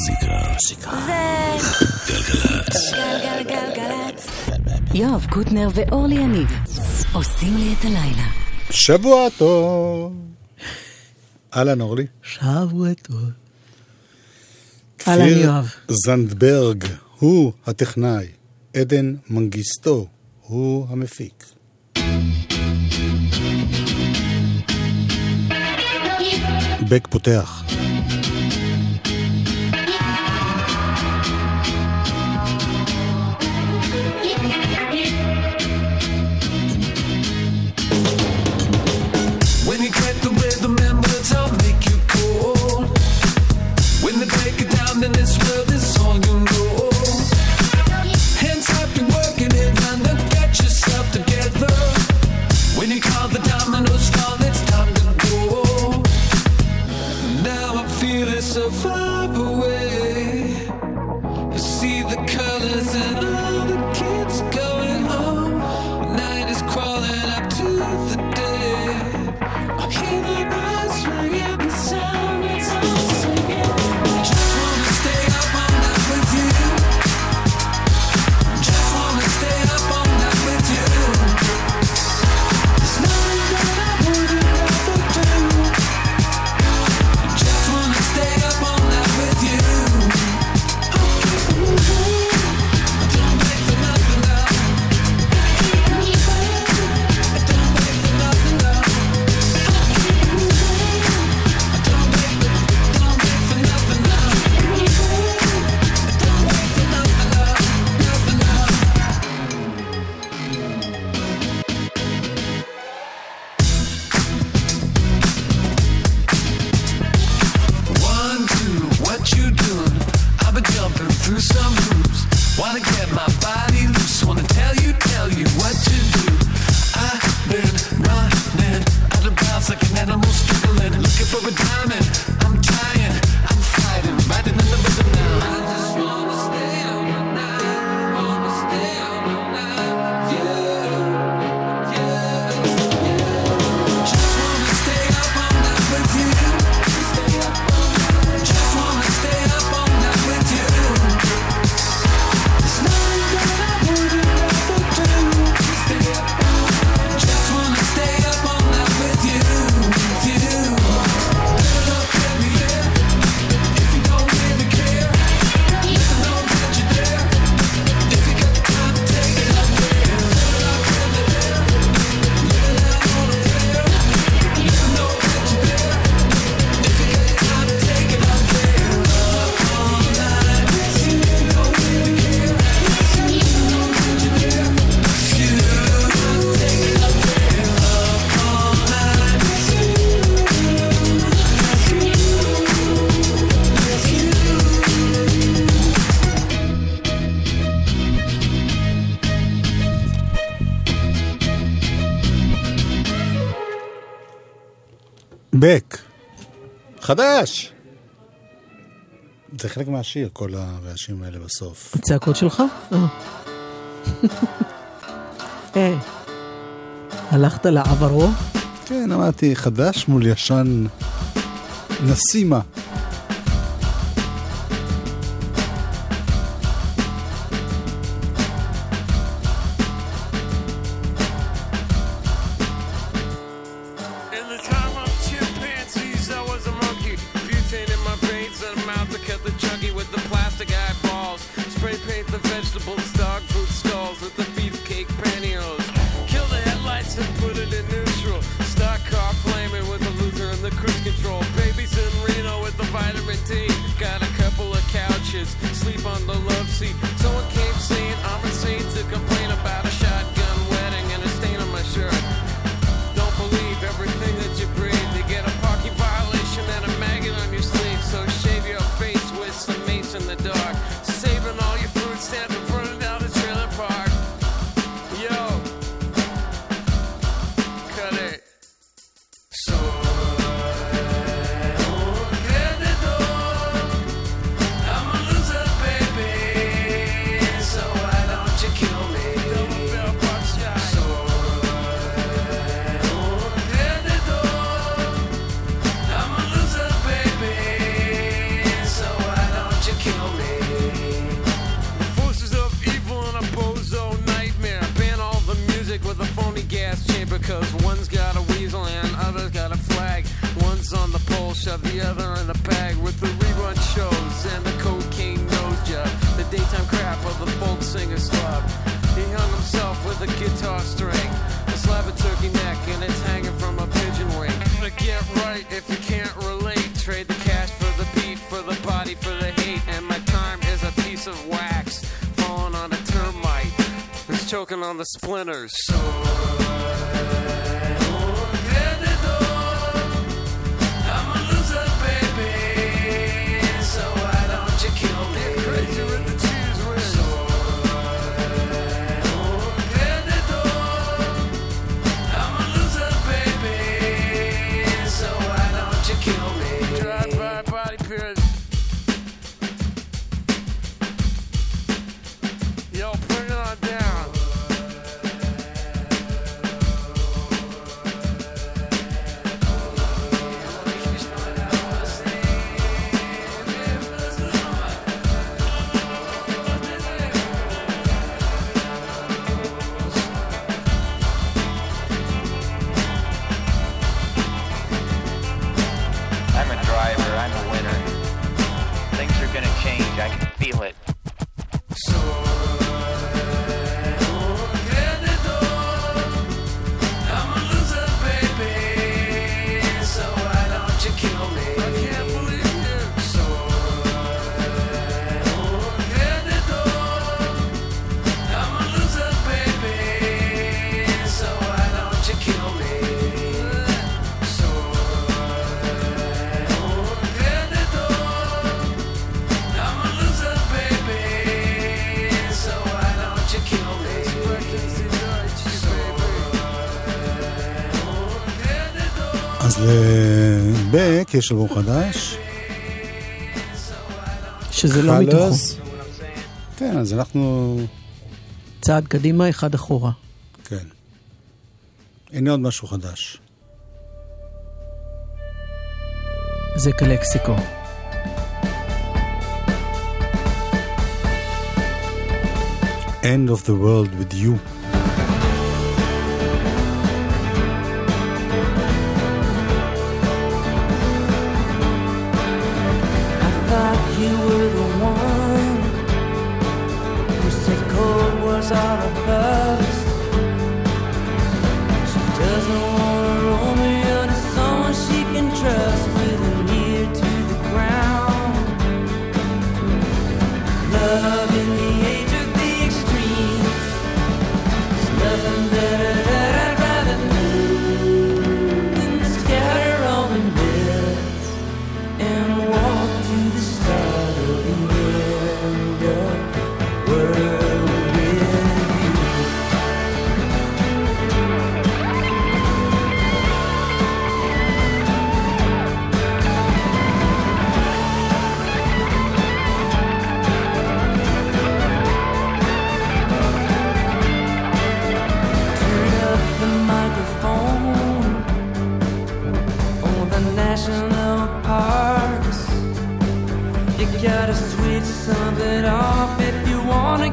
מוזיקה. זה... גלגלצ. גלגלגלגלצ. יואב קוטנר ואורלי יניב עושים לי את הלילה. שבוע טוב. אהלן אורלי. שבוע טוב. אהלן יואב. זנדברג הוא הטכנאי, עדן מנגיסטו הוא המפיק. בק פותח. חדש! זה חלק מהשיר, כל הרעשים האלה בסוף. הצעקות שלך? היי, הלכת לעברו? כן, אמרתי, חדש מול ישן נסימה. the guitar string. A slab of turkey neck and it's hanging from a pigeon wing. But get right if you can't relate. Trade the cash for the beat, for the body, for the hate. And my time is a piece of wax falling on a termite. It's choking on the splinters. So. ובק, יש אלבום חדש. שזה לא מתוכו. כן, אז אנחנו... צעד קדימה, אחד אחורה. כן. הנה עוד משהו חדש. זה קלקסיקו. End of the world with you.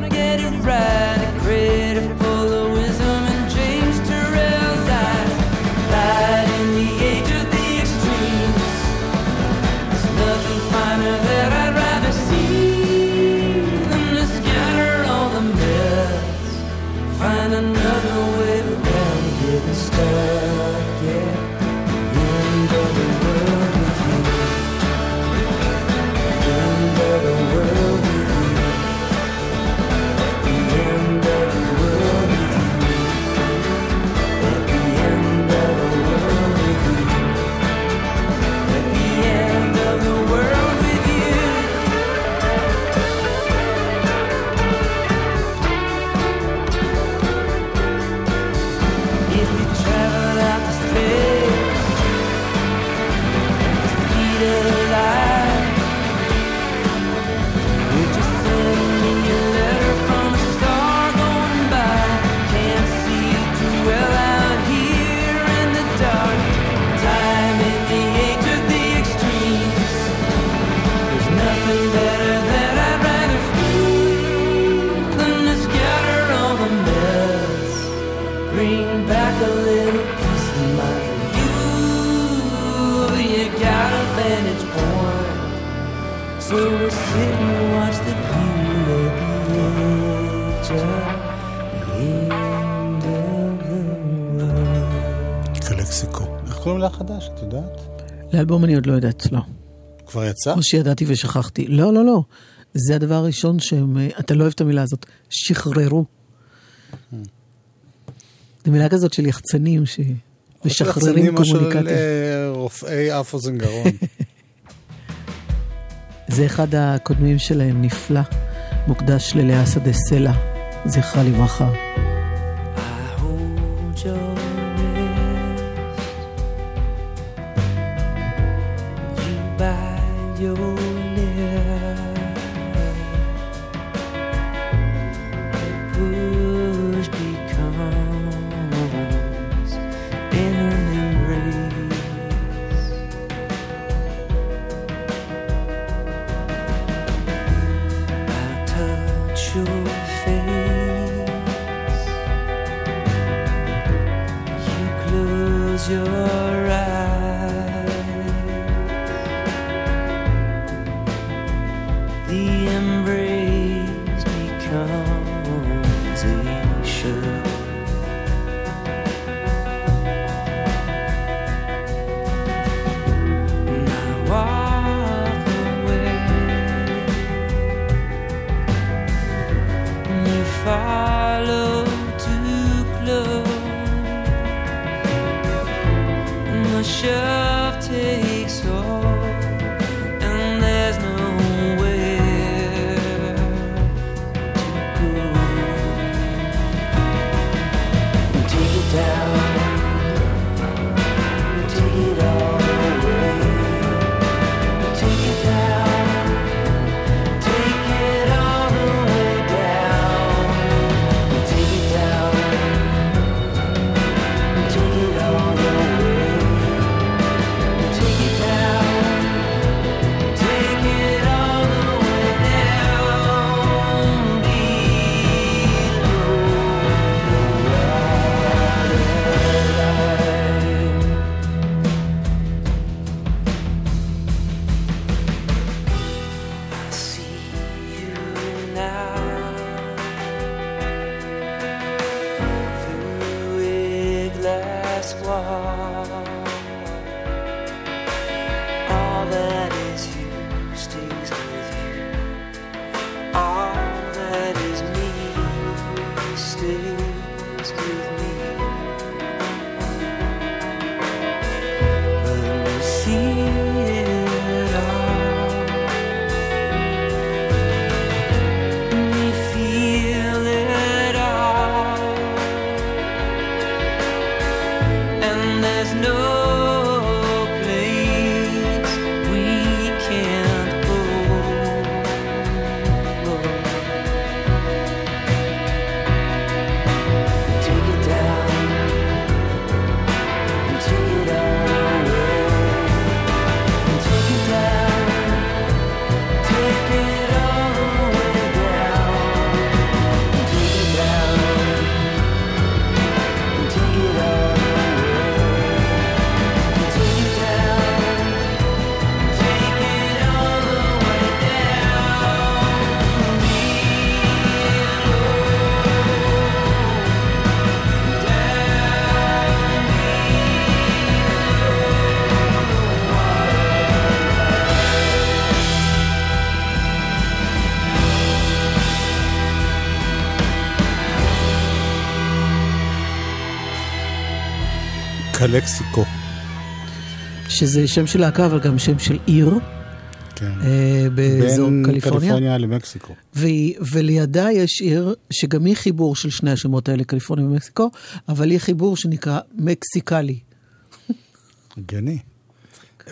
get it right. קוראים לה חדש, את יודעת? לאלבום אני עוד לא יודעת, לא. כבר יצא? או שידעתי ושכחתי. לא, לא, לא. זה הדבר הראשון שהם, אה, אתה לא אוהב את המילה הזאת, שחררו. זו מילה כזאת של יחצנים שמשחררים או של קומוניקציה. רופאי אף אוזן גרון. זה אחד הקודמים שלהם, נפלא, מוקדש ללאה שדה סלע, זכרה לברכה. קלקסיקו. שזה שם של להקה, אבל גם שם של עיר כן. אה, באזור בין קליפורניה. קליפורניה למקסיקו. והיא, ולידה יש עיר שגם היא חיבור של שני השמות האלה, קליפורניה ומקסיקו, אבל היא חיבור שנקרא מקסיקלי. הגיוני.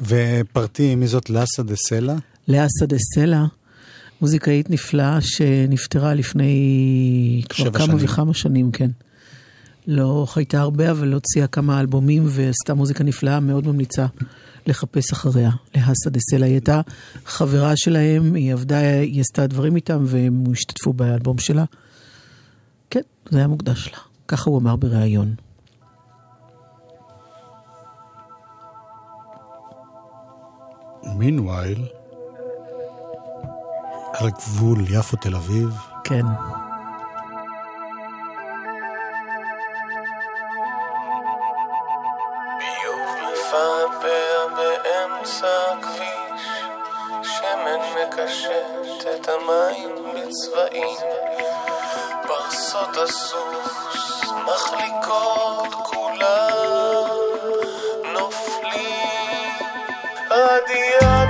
ופרטי, מי זאת לאסה דה סלע? לאסה דה סלע, מוזיקאית נפלאה שנפטרה לפני כבר כמה שנים. וכמה שנים, כן. לא חייתה הרבה, אבל הוציאה כמה אלבומים ועשתה מוזיקה נפלאה, מאוד ממליצה לחפש אחריה. להסה דה סלע, היא הייתה חברה שלהם, היא עבדה, היא עשתה דברים איתם, והם השתתפו באלבום שלה. כן, זה היה מוקדש לה. ככה הוא אמר בריאיון. meanwhile, על הגבול יפו-תל אביב. כן. באמצע הכביש, שמן מקשט את המים בצבעים. פרסות הסוס מחליקות כולם, נופלים. רדיאל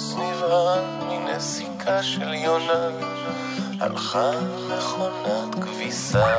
סביבן מנסיקה של יונה, הלכה מכונת כביסה.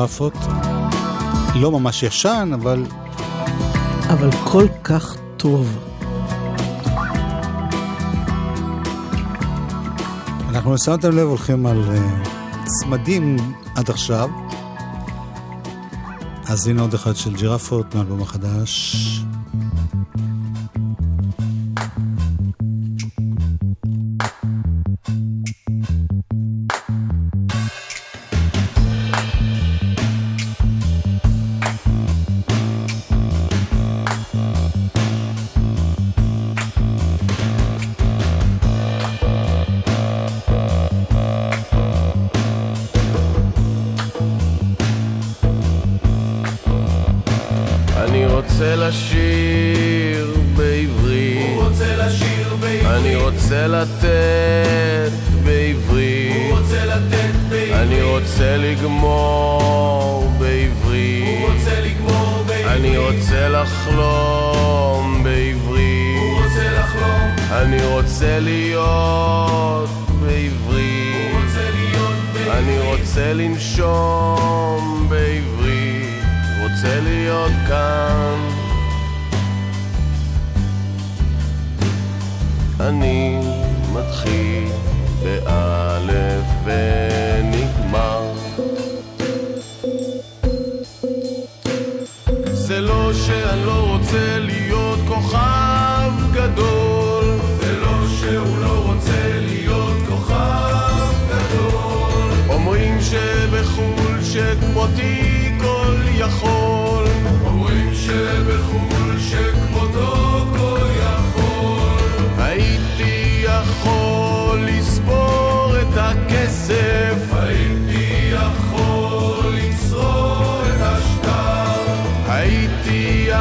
גרפות. לא ממש ישן, אבל... אבל כל כך טוב. אנחנו שמתם לב הולכים על uh, צמדים עד עכשיו. אז הנה עוד אחד של ג'ירפות מהאלבום החדש. Mm-hmm.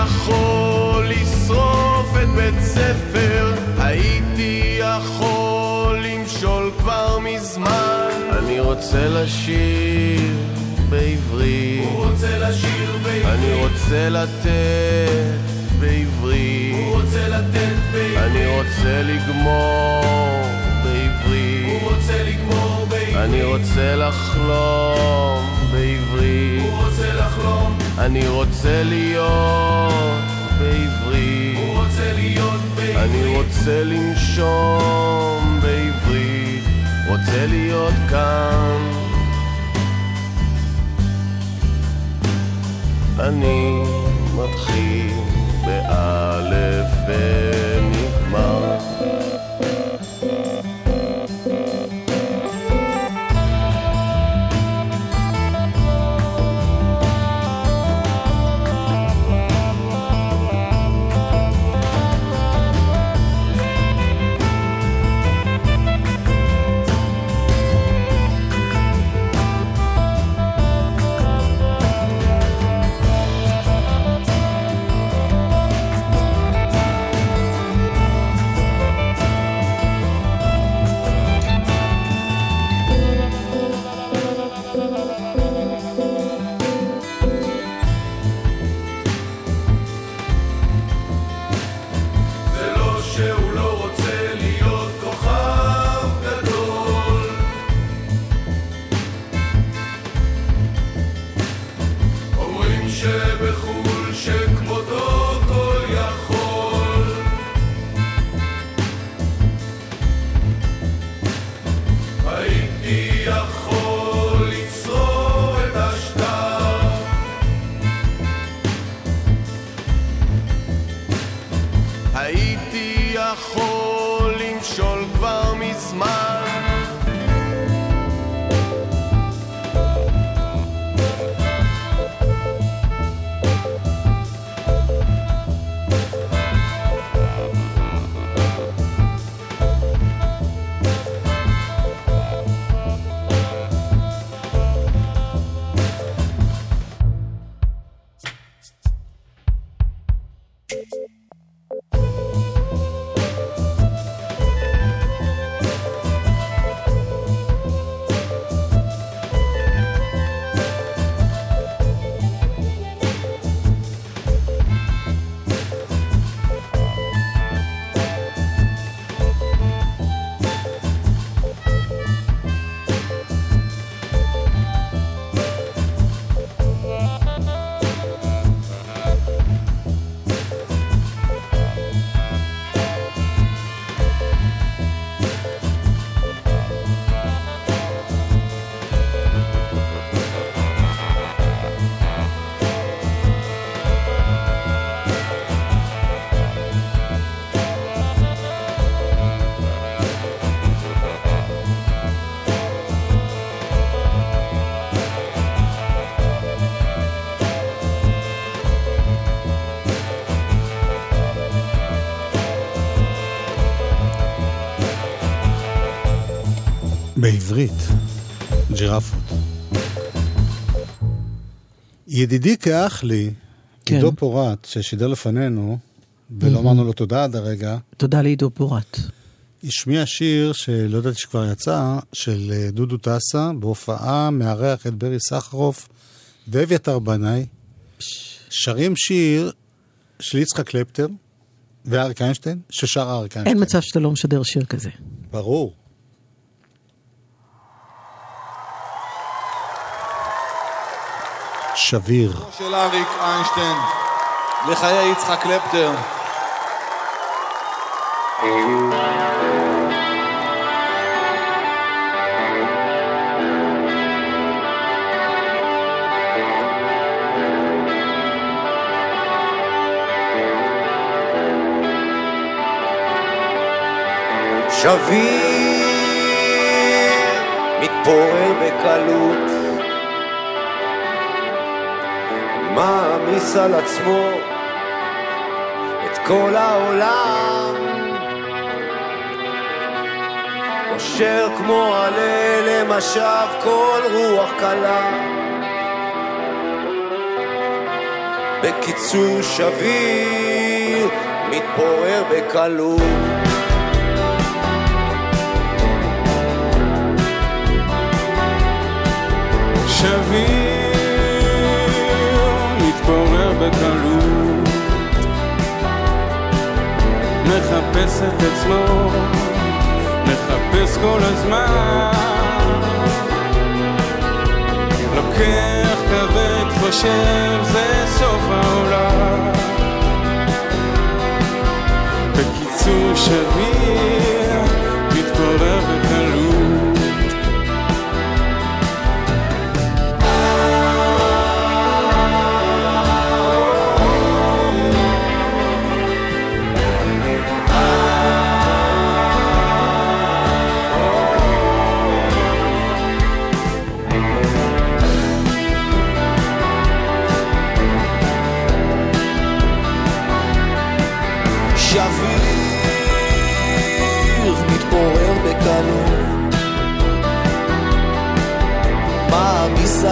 יכול לשרוף את בית ספר. הייתי יכול למשול כבר מזמן. אני רוצה לשיר בעברית. הוא רוצה לשיר בעברית. אני רוצה לתת בעברית. הוא רוצה לתת בעברית. אני רוצה לגמור בעברית. הוא רוצה לגמור בעברית. אני רוצה לחלום בעברית. הוא רוצה לחלום אני רוצה להיות בעברית. הוא רוצה להיות בעברית. אני רוצה לנשום בעברית. רוצה להיות כאן. אני מתחיל באלף ונגמר אומרים בעברית, ג'ירפות. ידידי כאח לי, כן. עידו פורט, ששידר לפנינו, ולא אמרנו לו תודה עד הרגע, תודה לעידו פורט. השמיע שיר שלא ידעתי שכבר יצא, של אה, דודו טסה, בהופעה מארח את ברי סחרוף ואביתר בנאי. שרים שיר של יצחק קלפטר ואריק איינשטיין, ששר אריק איינשטיין. אין מצב שאתה לא משדר שיר כזה. ברור. שביר. של אריק איינשטיין לחיי יצחק קלפטר. שביר מתפורר בקלות מעמיס על עצמו את כל העולם? נושר כמו עלה למשב כל רוח קלה. בקיצור שביר מתפורר בקלות. שביר בקלות מחפש את עצמו מחפש כל הזמן. לוקח כבד חושב זה סוף העולם. בקיצור שביר מתפורר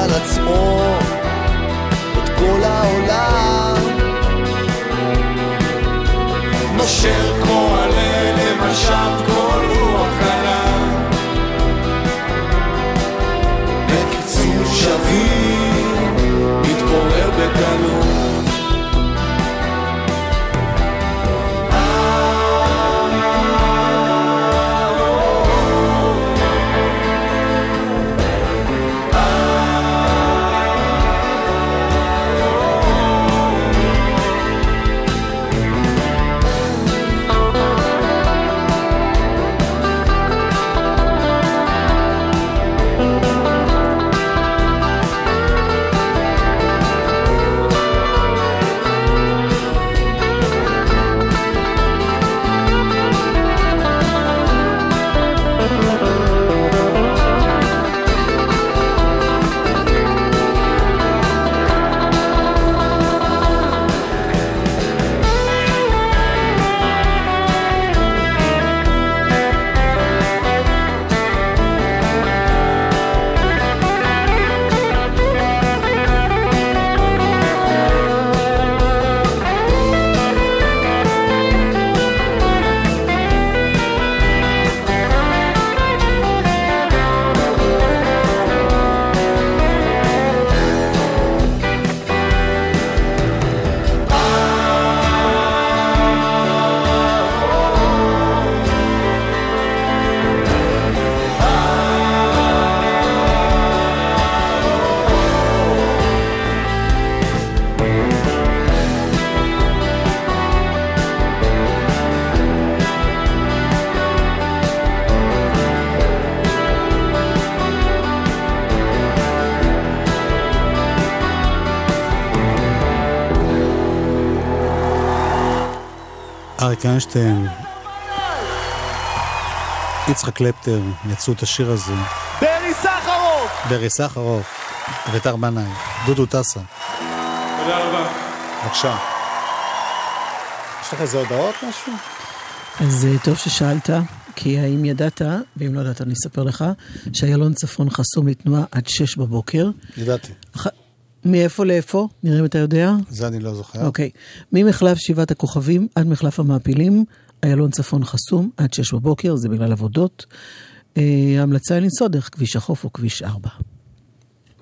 על עצמו את כל העולם. נושר כמו עלה למשב אריק איינשטיין, יצחק קלפטר, יצאו את השיר הזה. ברי סחרוף! ברי סחרוף, אביתר בנאי, דודו טסה. תודה רבה. בבקשה. יש לך איזה הודעות, משהו? אז אה, טוב ששאלת, כי האם ידעת, ואם לא ידעת אני אספר לך, שאיילון צפון חסום לתנועה עד שש בבוקר. ידעתי. מאיפה לאיפה? נראה אם אתה יודע. זה אני לא זוכר. אוקיי. ממחלף שבעת הכוכבים עד מחלף המעפילים, איילון צפון חסום עד שש בבוקר, זה בגלל עבודות. אה, ההמלצה היא לנסוע דרך כביש החוף או כביש 4.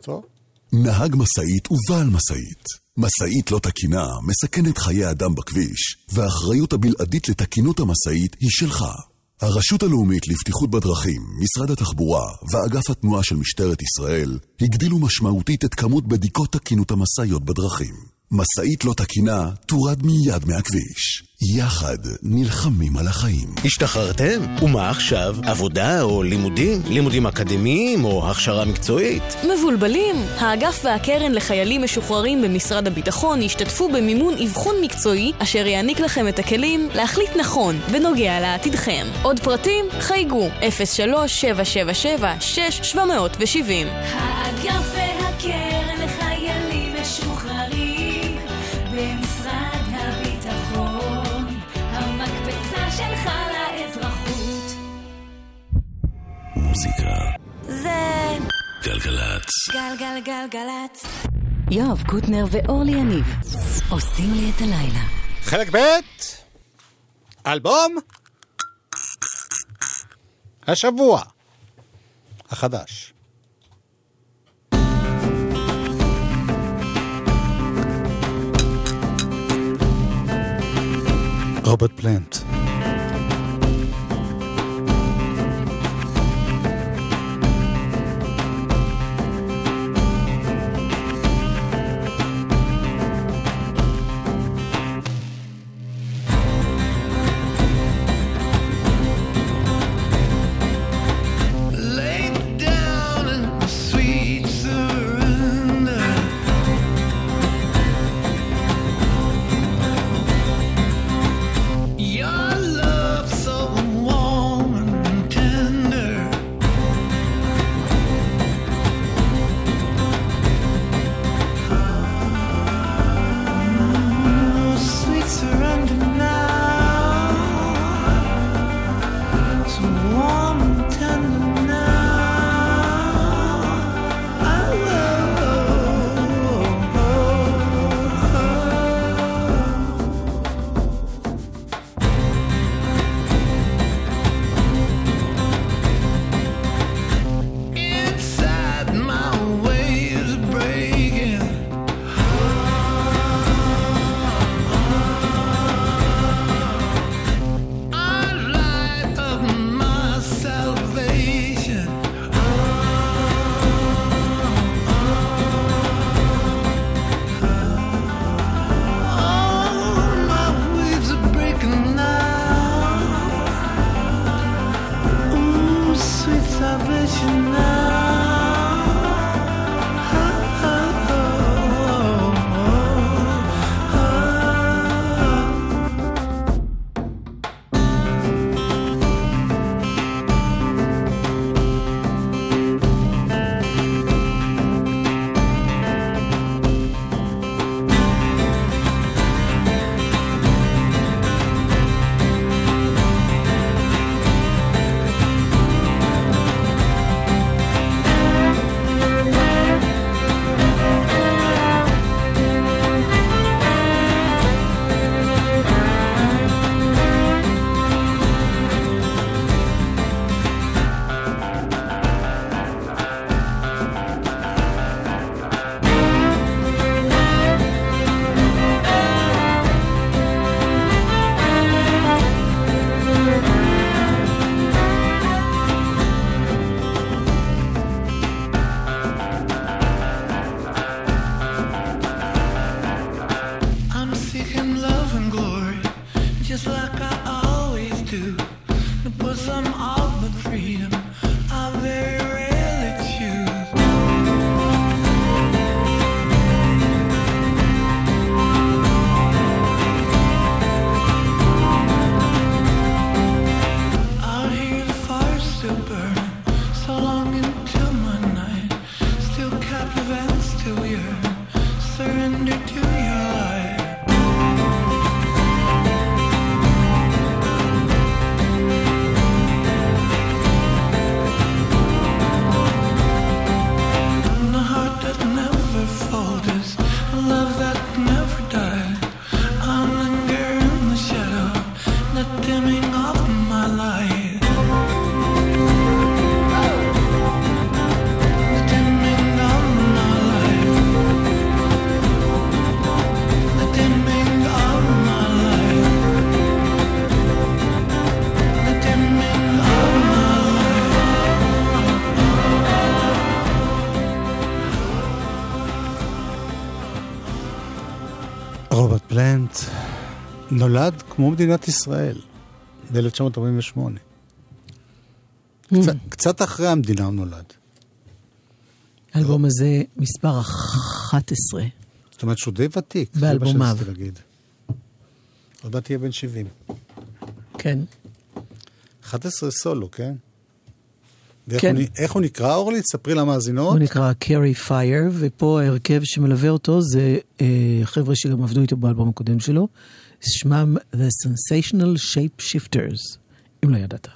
טוב. נהג משאית ובעל משאית. משאית לא תקינה מסכנת חיי אדם בכביש, והאחריות הבלעדית לתקינות המשאית היא שלך. הרשות הלאומית לבטיחות בדרכים, משרד התחבורה ואגף התנועה של משטרת ישראל הגדילו משמעותית את כמות בדיקות תקינות המשאיות בדרכים. משאית לא תקינה תורד מיד מהכביש. יחד נלחמים על החיים. השתחררתם? ומה עכשיו? עבודה או לימודים? לימודים אקדמיים או הכשרה מקצועית? מבולבלים? האגף והקרן לחיילים משוחררים במשרד הביטחון ישתתפו במימון אבחון מקצועי אשר יעניק לכם את הכלים להחליט נכון בנוגע לעתידכם. עוד פרטים? חייגו 03-777-6770 האגף והקרן מוזיקה זה גלגלצ. גלגלגלגלצ יואב קוטנר ואורלי יניב עושים לי את הלילה. חלק ב' אלבום השבוע החדש. רוברט פלנט. פלנט נולד כמו מדינת ישראל ב-1948. קצת, קצת אחרי המדינה הוא נולד. האלבום הזה מספר 11 זאת אומרת שהוא די ותיק. באלבומיו. עוד מעט תהיה בן 70. כן. 11 סולו, כן? ואיך כן. הוא, איך הוא נקרא, אורלי? תספרי למאזינות. הוא נקרא קרי פייר, ופה ההרכב שמלווה אותו זה אה, חבר'ה שגם עבדו איתו באלבום הקודם שלו, שמם The Sensational Shape Shifters, אם לא ידעת.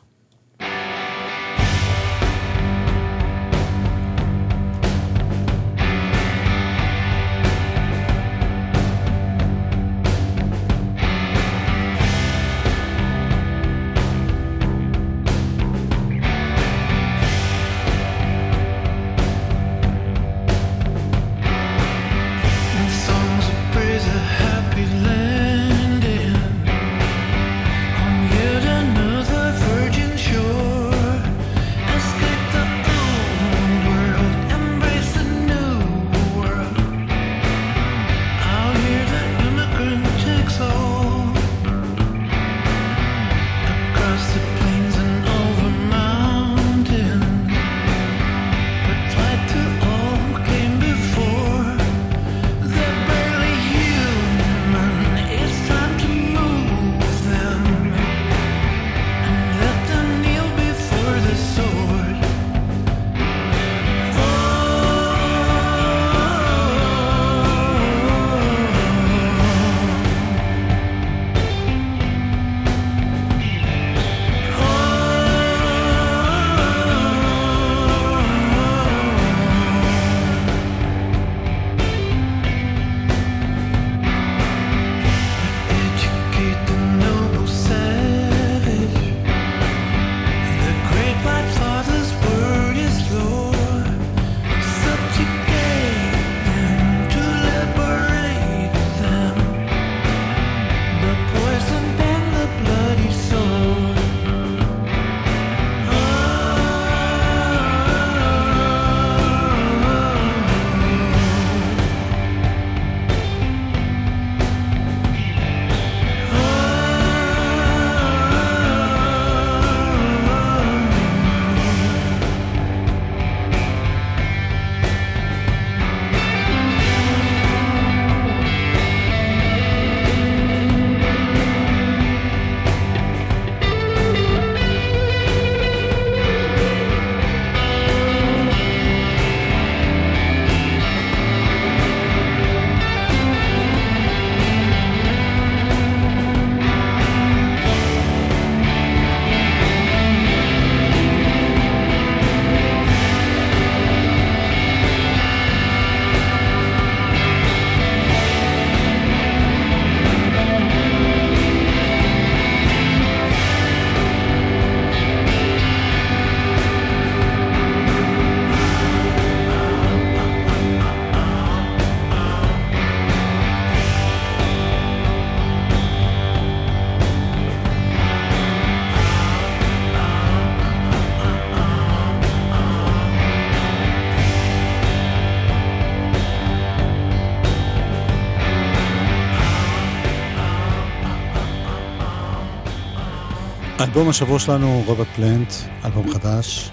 אלבום השבוע שלנו, רוברט פלנט, אלבום חדש,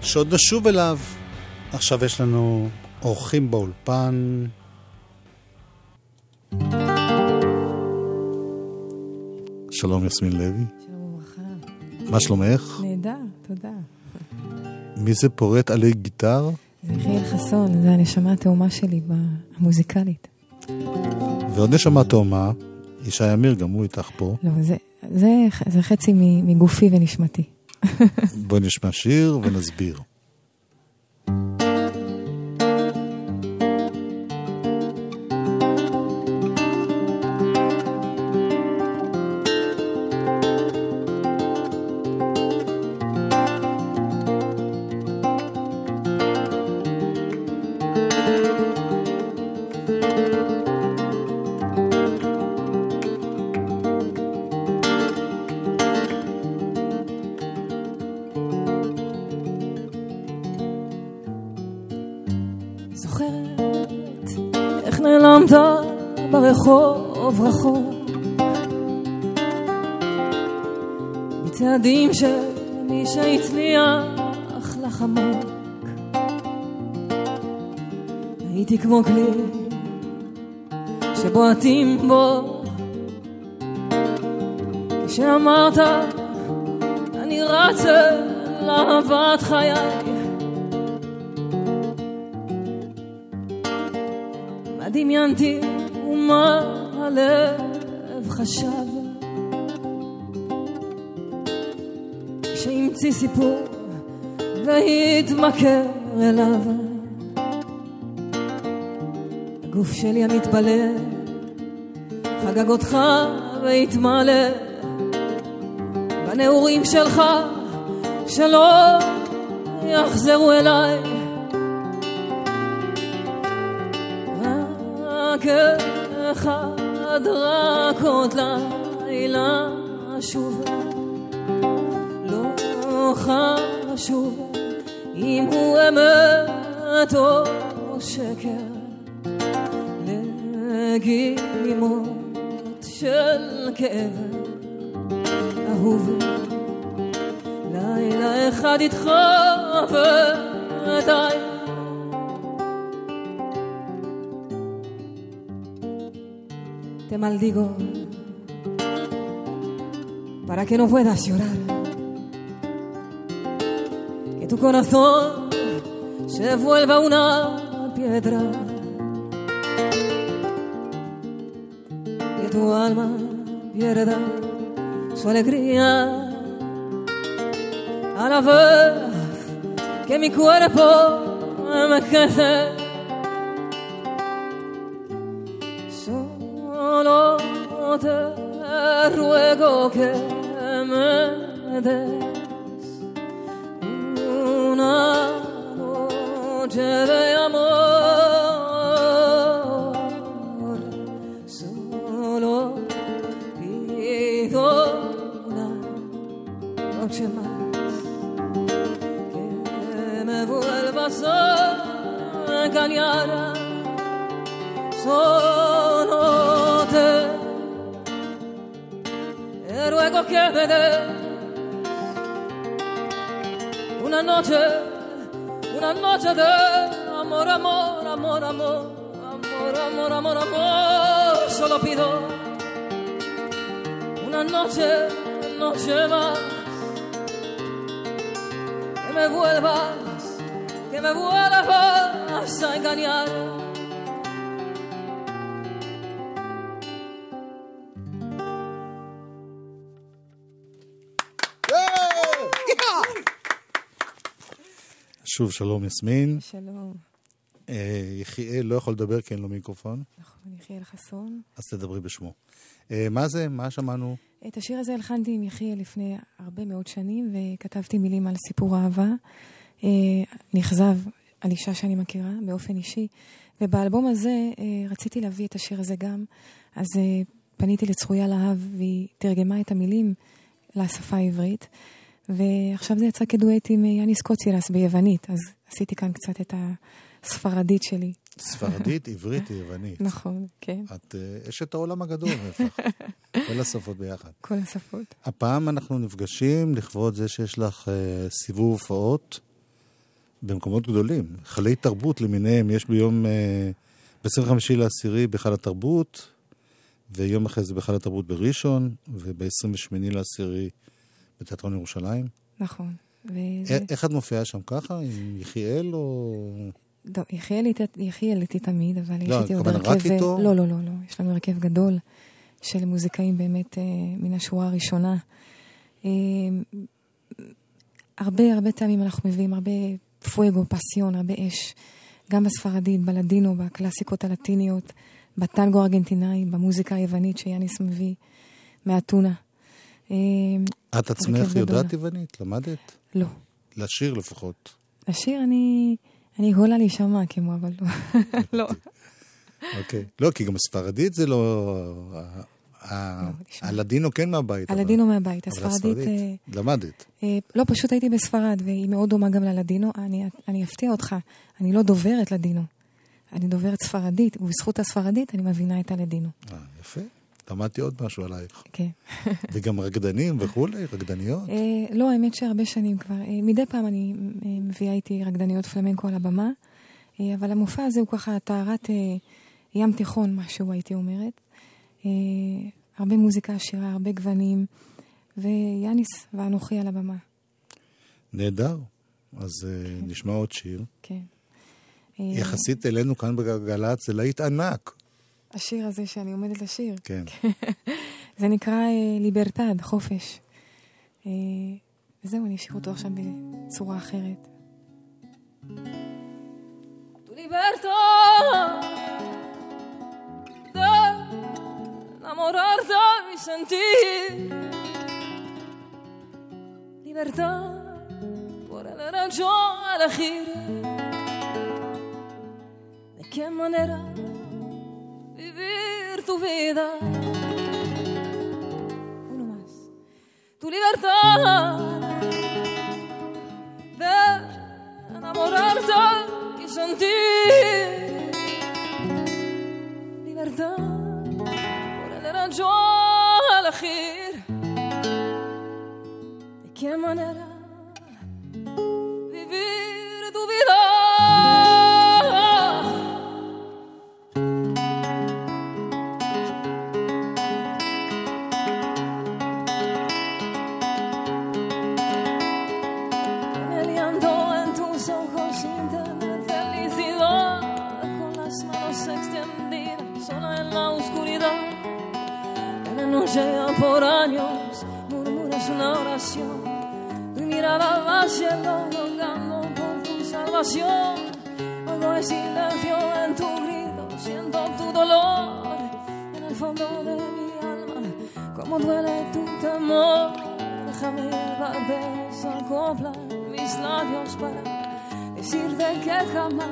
שעוד נשוב אליו. עכשיו יש לנו אורחים באולפן. שלום יסמין לוי, שלום וברכה. מה שלומך? נהדר, תודה. מי זה פורט עלי גיטר? זה יחיאל חסון, זה הנשמה התאומה שלי המוזיקלית. ועוד נשמה תאומה, ישי אמיר, גם הוא איתך פה. לא, זה, זה, זה חצי מגופי ונשמתי. בואי נשמע שיר ונסביר. בצעדים של מי שהצליח לך עמוק. הייתי כמו כלי שבועטים בו. כשאמרת אני רץ אל אהבת חיי. מה דמיינתי ומה הלב חשב שהמציא סיפור והתמכר אליו. הגוף שלי המתבלט חגג אותך והתמלא. בנעורים שלך שלא יחזרו אליי. רק אחד רק עוד לילה חשוב אם הוא אמת או שקר. לגימות של כאב אהוב. לילה אחד איתך ודי te maldigo para que no puedas llorar corazón se vuelva una piedra que tu alma pierda su alegría a la vez que mi cuerpo envejece. Solo te ruego que me des noche de amor. Solo pido una noche más que me vuelvas a engañar. Solo te ruego que me des una noche, una noche de amor, amor, amor, amor, amor, amor, amor, amor. Solo pido una noche, noche más. Que me vuelvas, que me vuelvas a engañar. שוב, שלום יסמין. שלום. אה, יחיאל לא יכול לדבר כי אין לו מיקרופון, נכון, יחיאל חסון. אז תדברי בשמו. אה, מה זה? מה שמענו? את השיר הזה הלחנתי עם יחיאל לפני הרבה מאוד שנים, וכתבתי מילים על סיפור אהבה. אה, נכזב על אישה שאני מכירה באופן אישי, ובאלבום הזה אה, רציתי להביא את השיר הזה גם, אז אה, פניתי לצרויה להב, והיא תרגמה את המילים לשפה העברית, ועכשיו זה יצא כדואט עם אה, יאניס קוצירס ביוונית, אז עשיתי כאן קצת את הספרדית שלי. ספרדית, עברית, יוונית. נכון, כן. את אה, אשת העולם הגדול, נהפך. כל השפות ביחד. כל השפות. הפעם אנחנו נפגשים לכבוד זה שיש לך אה, סיבוב הופעות במקומות גדולים. חלי תרבות למיניהם, יש ביום, אה, ב-25 לעשירי בהיכל התרבות, ויום אחרי זה בהיכל התרבות בראשון, וב-28 לעשירי בתיאטרון ירושלים. נכון. וזה... איך את מופיעה שם ככה? עם יחיאל או... לא, יחיאל איתי, יחיאל איתי תמיד, אבל יש לא, איתי עוד הרכב... רק איתו? לא, לא, לא, לא. יש לנו הרכב גדול של מוזיקאים באמת אה, מן השורה הראשונה. אה, הרבה, הרבה טעמים אנחנו מביאים, הרבה פואגו, פסיון, הרבה אש. גם בספרדית, בלדינו, בקלאסיקות הלטיניות, בטנגו הארגנטינאי, במוזיקה היוונית שיאניס מביא מאתונה. אה, את עצמך. יודעת יוונית? למדת? לא. לשיר לפחות. לשיר אני... אני יכולה להישמע כמו, אבל לא. לא. אוקיי. לא, כי גם הספרדית זה לא... ה- ה- הלדינו כן מהבית. הלדינו מהבית, אבל הספרדית... אה, למדת. אה, לא, פשוט הייתי בספרד, והיא מאוד דומה גם ללדינו. אני אפתיע אותך, אני לא דוברת לדינו. אני דוברת ספרדית, ובזכות הספרדית אני מבינה את הלדינו. אה, יפה. למדתי עוד משהו עלייך. כן. וגם רקדנים וכולי, רקדניות. אה, לא, האמת שהרבה שנים כבר. אה, מדי פעם אני אה, מביאה איתי רקדניות פלמנקו על הבמה, אבל המופע הזה הוא ככה טהרת ים תיכון, משהו הייתי אומרת. הרבה מוזיקה עשירה, הרבה גוונים, ויאניס ואנוכי על הבמה. נהדר. אז אה, נשמע עוד שיר. כן. יחסית אלינו כאן בגלגלצ זה להיט ענק. השיר הזה שאני עומדת לשיר. כן. זה נקרא אה, ליברטד, חופש. אה, וזהו, אני אשאיר אותו עכשיו בצורה אחרת. Libertad por el a de qué manera vivir tu vida. Uno más. Tu libertad de enamorarte y sentir libertad por el derecho a elegir de qué manera salvación. Oigo el silencio en tu grito, siento tu dolor en el fondo de mi alma, como duele tu temor. Déjame llevar de esa copla mis labios para decirte que jamás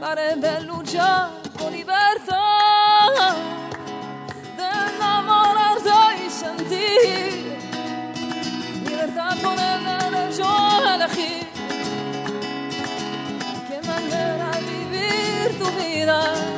paré de luchar por libertad, de enamorarte y sentir libertad por el vida.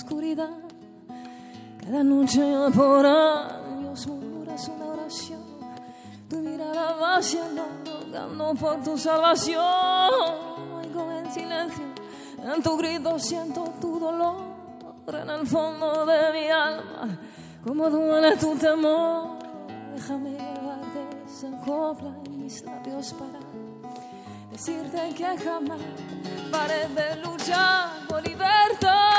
Oscuridad cada noche por años murmuras una oración tu mirada va hacia el rogando por tu salvación. Oigo en silencio, en tu grito siento tu dolor. En el fondo de mi alma, como duele tu temor. Déjame llevarte esa copla en mis labios para decirte que jamás paré de luchar por libertad.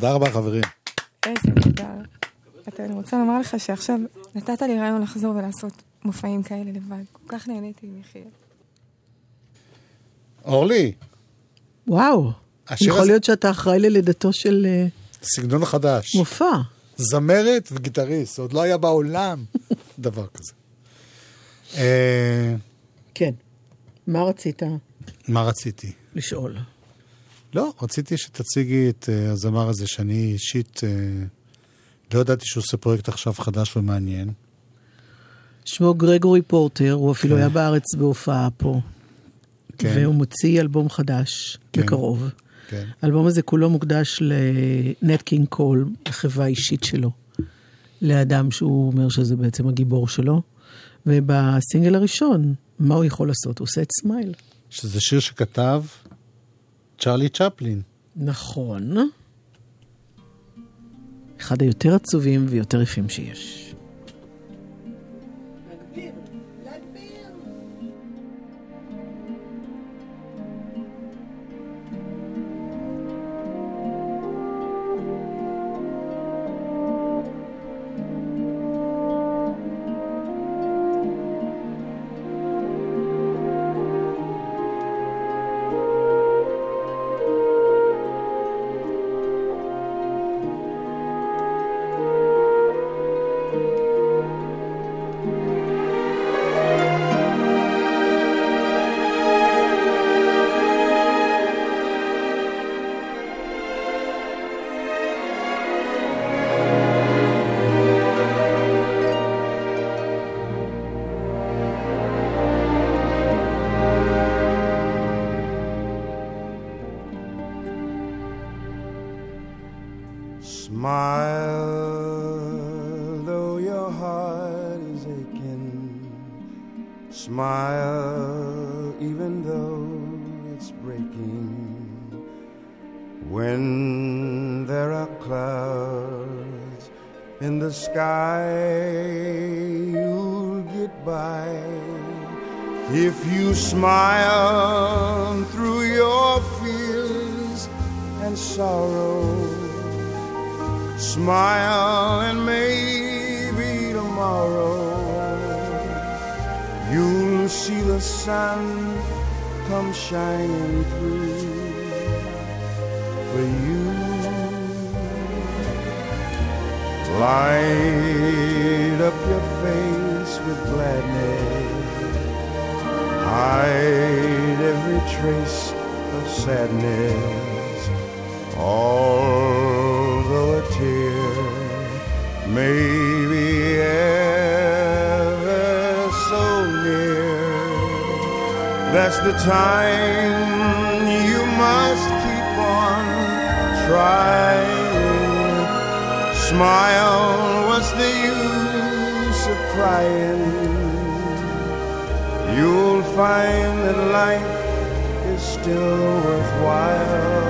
תודה רבה, חברים. איזה נהדר. אתה, אני רוצה לומר לך שעכשיו נתת לי רעיון לחזור ולעשות מופעים כאלה לבד. כל כך נהניתי מיחיאל. אורלי, וואו. יכול הזה- להיות שאתה אחראי ללידתו של אה, סגנון חדש. מופע. זמרת וגיטריסט, עוד לא היה בעולם דבר כזה. אה, כן. מה רצית מה רציתי? לשאול? לא, רציתי שתציגי את אה, הזמר הזה, שאני אישית אה, לא ידעתי שהוא עושה פרויקט עכשיו חדש ומעניין. שמו גרגורי פורטר, הוא אפילו כן. היה בארץ בהופעה פה. כן. והוא מוציא אלבום חדש כן. בקרוב. כן. האלבום הזה כולו מוקדש לנט קינג קול, לחבר אישי שלו. לאדם שהוא אומר שזה בעצם הגיבור שלו. ובסינגל הראשון, מה הוא יכול לעשות? הוא עושה את סמייל. שזה שיר שכתב? צ'רלי צ'פלין. נכון. אחד היותר עצובים ויותר יפים שיש. smile, what's the use of crying? You'll find that life is still worthwhile.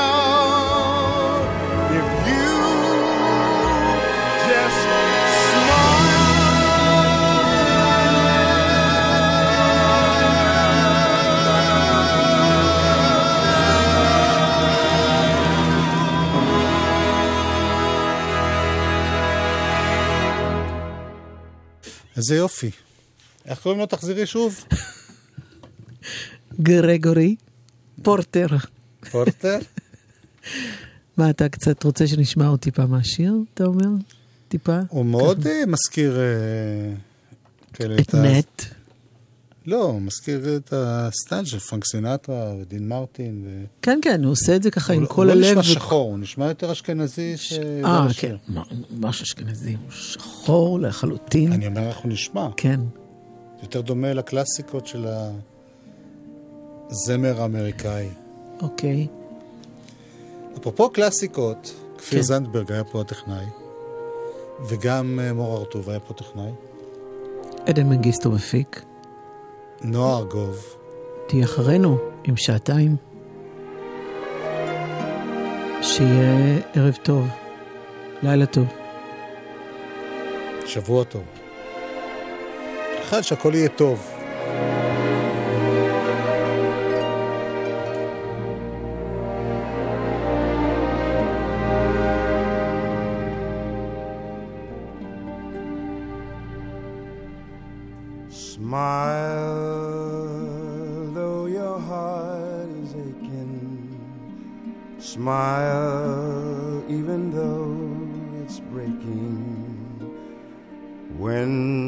איזה יופי. איך קוראים לו? תחזירי שוב. גרגורי פורטר. פורטר? מה, אתה קצת רוצה שנשמע עוד טיפה מהשיר, אתה אומר? טיפה? הוא מאוד אה, מזכיר... אה, את נט. לא, הוא מזכיר את הסטייל של פרנק סינטרה ודין מרטין. ו... כן, כן, הוא עושה את זה ככה עם לא- כל הלב. הוא לא נשמע ו... שחור, הוא נשמע יותר אשכנזי ש... אה, לא כן, ממש אשכנזי, הוא שחור לחלוטין. אני אומר איך הוא נשמע. כן. יותר דומה לקלאסיקות של הזמר האמריקאי. אוקיי. אפרופו קלאסיקות, כפיר כן. זנדברג היה פה הטכנאי, וגם אה, מור ארטוב היה פה טכנאי. עדן מנגיסטו מפיק. נועה ארגוב. תהיה אחרינו עם שעתיים. שיהיה ערב טוב, לילה טוב. שבוע טוב. אחד, שהכל יהיה טוב. Smile, Smile, even though it's breaking. When